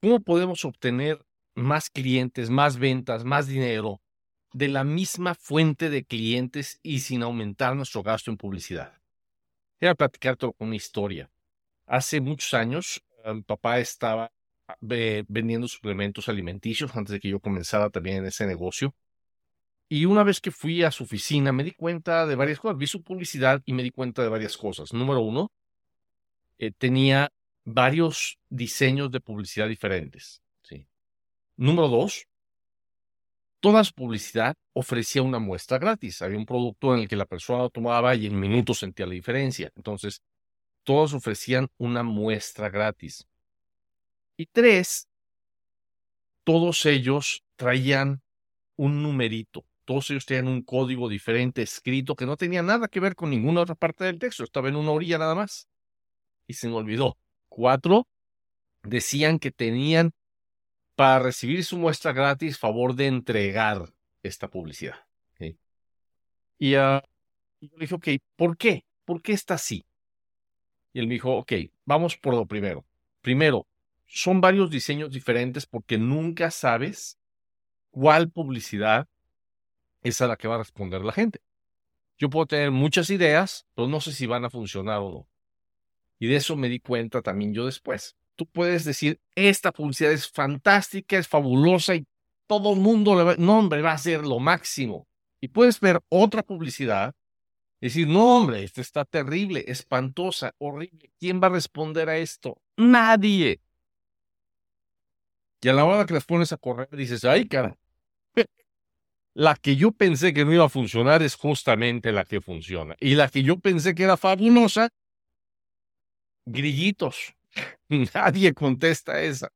¿Cómo podemos obtener más clientes, más ventas, más dinero de la misma fuente de clientes y sin aumentar nuestro gasto en publicidad? A platicarte una historia. Hace muchos años, eh, mi papá estaba ah, vendiendo suplementos alimenticios antes de que yo comenzara también en ese negocio. Y una vez que fui a su oficina, me di cuenta de varias cosas. Vi su publicidad y me di cuenta de varias cosas. Número uno, eh, tenía varios diseños de publicidad diferentes. ¿sí? Número dos, toda su publicidad ofrecía una muestra gratis. Había un producto en el que la persona lo tomaba y en minutos sentía la diferencia. Entonces, todos ofrecían una muestra gratis. Y tres, todos ellos traían un numerito. Todos ellos tenían un código diferente escrito que no tenía nada que ver con ninguna otra parte del texto. Estaba en una orilla nada más. Y se me olvidó. Decían que tenían para recibir su muestra gratis favor de entregar esta publicidad. Y, uh, yo le dije, ok, ¿por qué? ¿Por qué está así? Y él me dijo, ok, vamos por lo primero. Primero, son varios diseños diferentes porque nunca sabes cuál publicidad es a la que va a responder la gente. Yo puedo tener muchas ideas, pero no sé si van a funcionar o no. Y de eso me di cuenta también yo después. Tú puedes decir, esta publicidad es fantástica, es fabulosa y todo el mundo le va, no, hombre, va a ser lo máximo. Y puedes ver otra publicidad y decir, no, hombre, esta está terrible, espantosa, horrible. ¿Quién va a responder a esto? Nadie. Y a la hora que las pones a correr, dices, ay, cara, la que yo pensé que no iba a funcionar es justamente la que funciona. Y la que yo pensé que era fabulosa grillitos. Nadie contesta esa.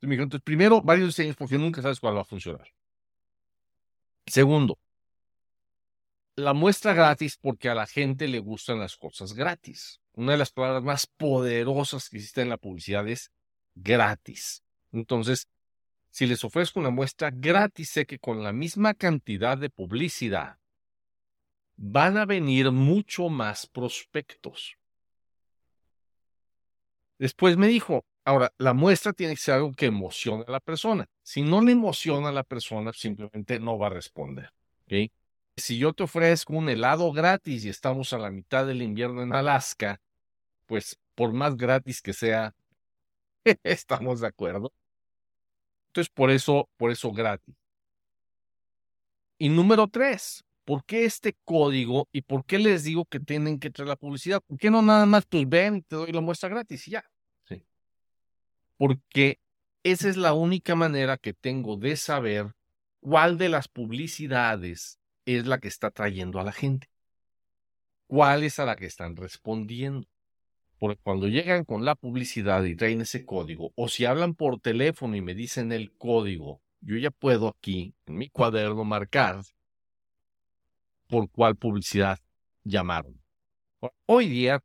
Entonces, primero, varios diseños porque nunca sabes cuál va a funcionar. Segundo, la muestra gratis porque a la gente le gustan las cosas gratis. Una de las palabras más poderosas que existe en la publicidad es gratis. Entonces, si les ofrezco una muestra gratis, sé que con la misma cantidad de publicidad van a venir mucho más prospectos. Después me dijo, ahora, la muestra tiene que ser algo que emocione a la persona. Si no le emociona a la persona, simplemente no va a responder. Si yo te ofrezco un helado gratis y estamos a la mitad del invierno en Alaska, pues por más gratis que sea, estamos de acuerdo. Entonces, por eso, por eso gratis. Y número tres, ¿Por qué este código y por qué les digo que tienen que traer la publicidad? ¿Por qué no nada más pues ven y te doy la muestra gratis y ya? Porque esa es la única manera que tengo de saber cuál de las publicidades es la que está trayendo a la gente. ¿Cuál es a la que están respondiendo? Porque cuando llegan con la publicidad y traen ese código, o si hablan por teléfono y me dicen el código, yo ya puedo aquí en mi cuaderno marcar por cuál publicidad llamaron. Hoy día,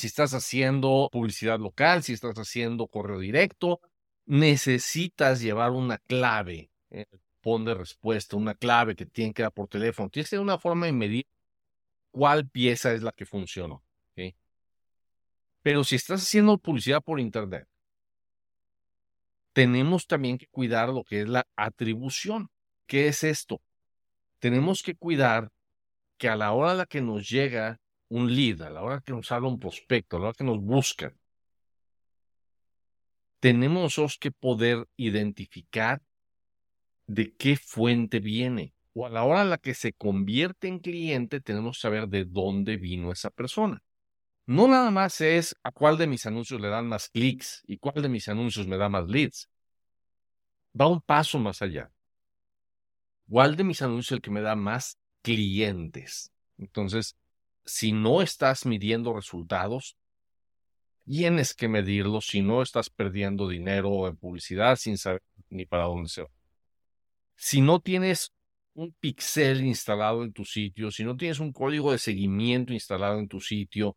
si estás haciendo publicidad local, si estás haciendo correo directo, necesitas llevar una clave, eh, pon de respuesta, una clave que tiene que dar por teléfono. Tienes que tener una forma de medir cuál pieza es la que funcionó. Pero si estás haciendo publicidad por Internet, tenemos también que cuidar lo que es la atribución. ¿Qué es esto? Tenemos que cuidar que a la hora a la que nos llega un lead, a la hora que nos habla un prospecto, a la hora que nos buscan, tenemos que poder identificar de qué fuente viene. O a la hora a la que se convierte en cliente, tenemos que saber de dónde vino esa persona. No nada más es a cuál de mis anuncios le dan más clics y cuál de mis anuncios me da más leads. Va un paso más allá. ¿Cuál de mis anuncios es el que me da más clientes. Entonces, si no estás midiendo resultados, tienes que medirlos, si no estás perdiendo dinero en publicidad sin saber ni para dónde se va. Si no tienes un pixel instalado en tu sitio, si no tienes un código de seguimiento instalado en tu sitio,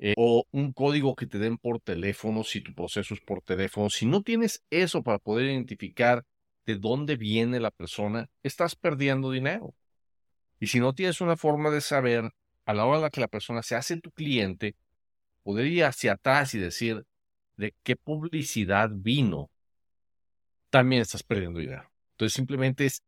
eh, o un código que te den por teléfono si tu proceso es por teléfono, si no tienes eso para poder identificar de dónde viene la persona, estás perdiendo dinero. Y si no tienes una forma de saber a la hora en que la persona se hace tu cliente, poder ir hacia atrás y decir de qué publicidad vino también estás perdiendo dinero. Entonces simplemente es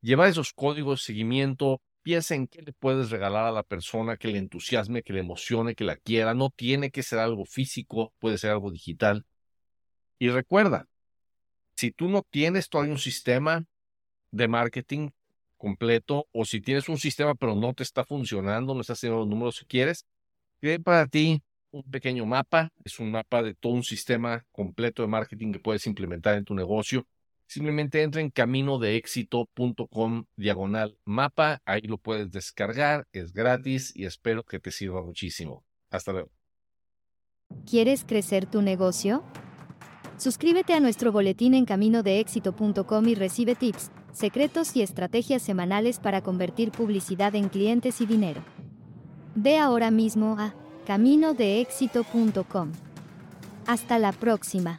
llevar esos códigos de seguimiento, piensa en qué le puedes regalar a la persona que le entusiasme, que le emocione, que la quiera. No tiene que ser algo físico, puede ser algo digital. Y recuerda, si tú no tienes todavía un sistema de marketing completo o si tienes un sistema pero no te está funcionando, no estás haciendo los números que quieres, cree para ti un pequeño mapa, es un mapa de todo un sistema completo de marketing que puedes implementar en tu negocio. Simplemente entra en caminodeexito.com diagonal mapa, ahí lo puedes descargar, es gratis y espero que te sirva muchísimo. Hasta luego. ¿Quieres crecer tu negocio? Suscríbete a nuestro boletín en caminodeexito.com y recibe tips, secretos y estrategias semanales para convertir publicidad en clientes y dinero. Ve ahora mismo a caminodeexito.com. Hasta la próxima.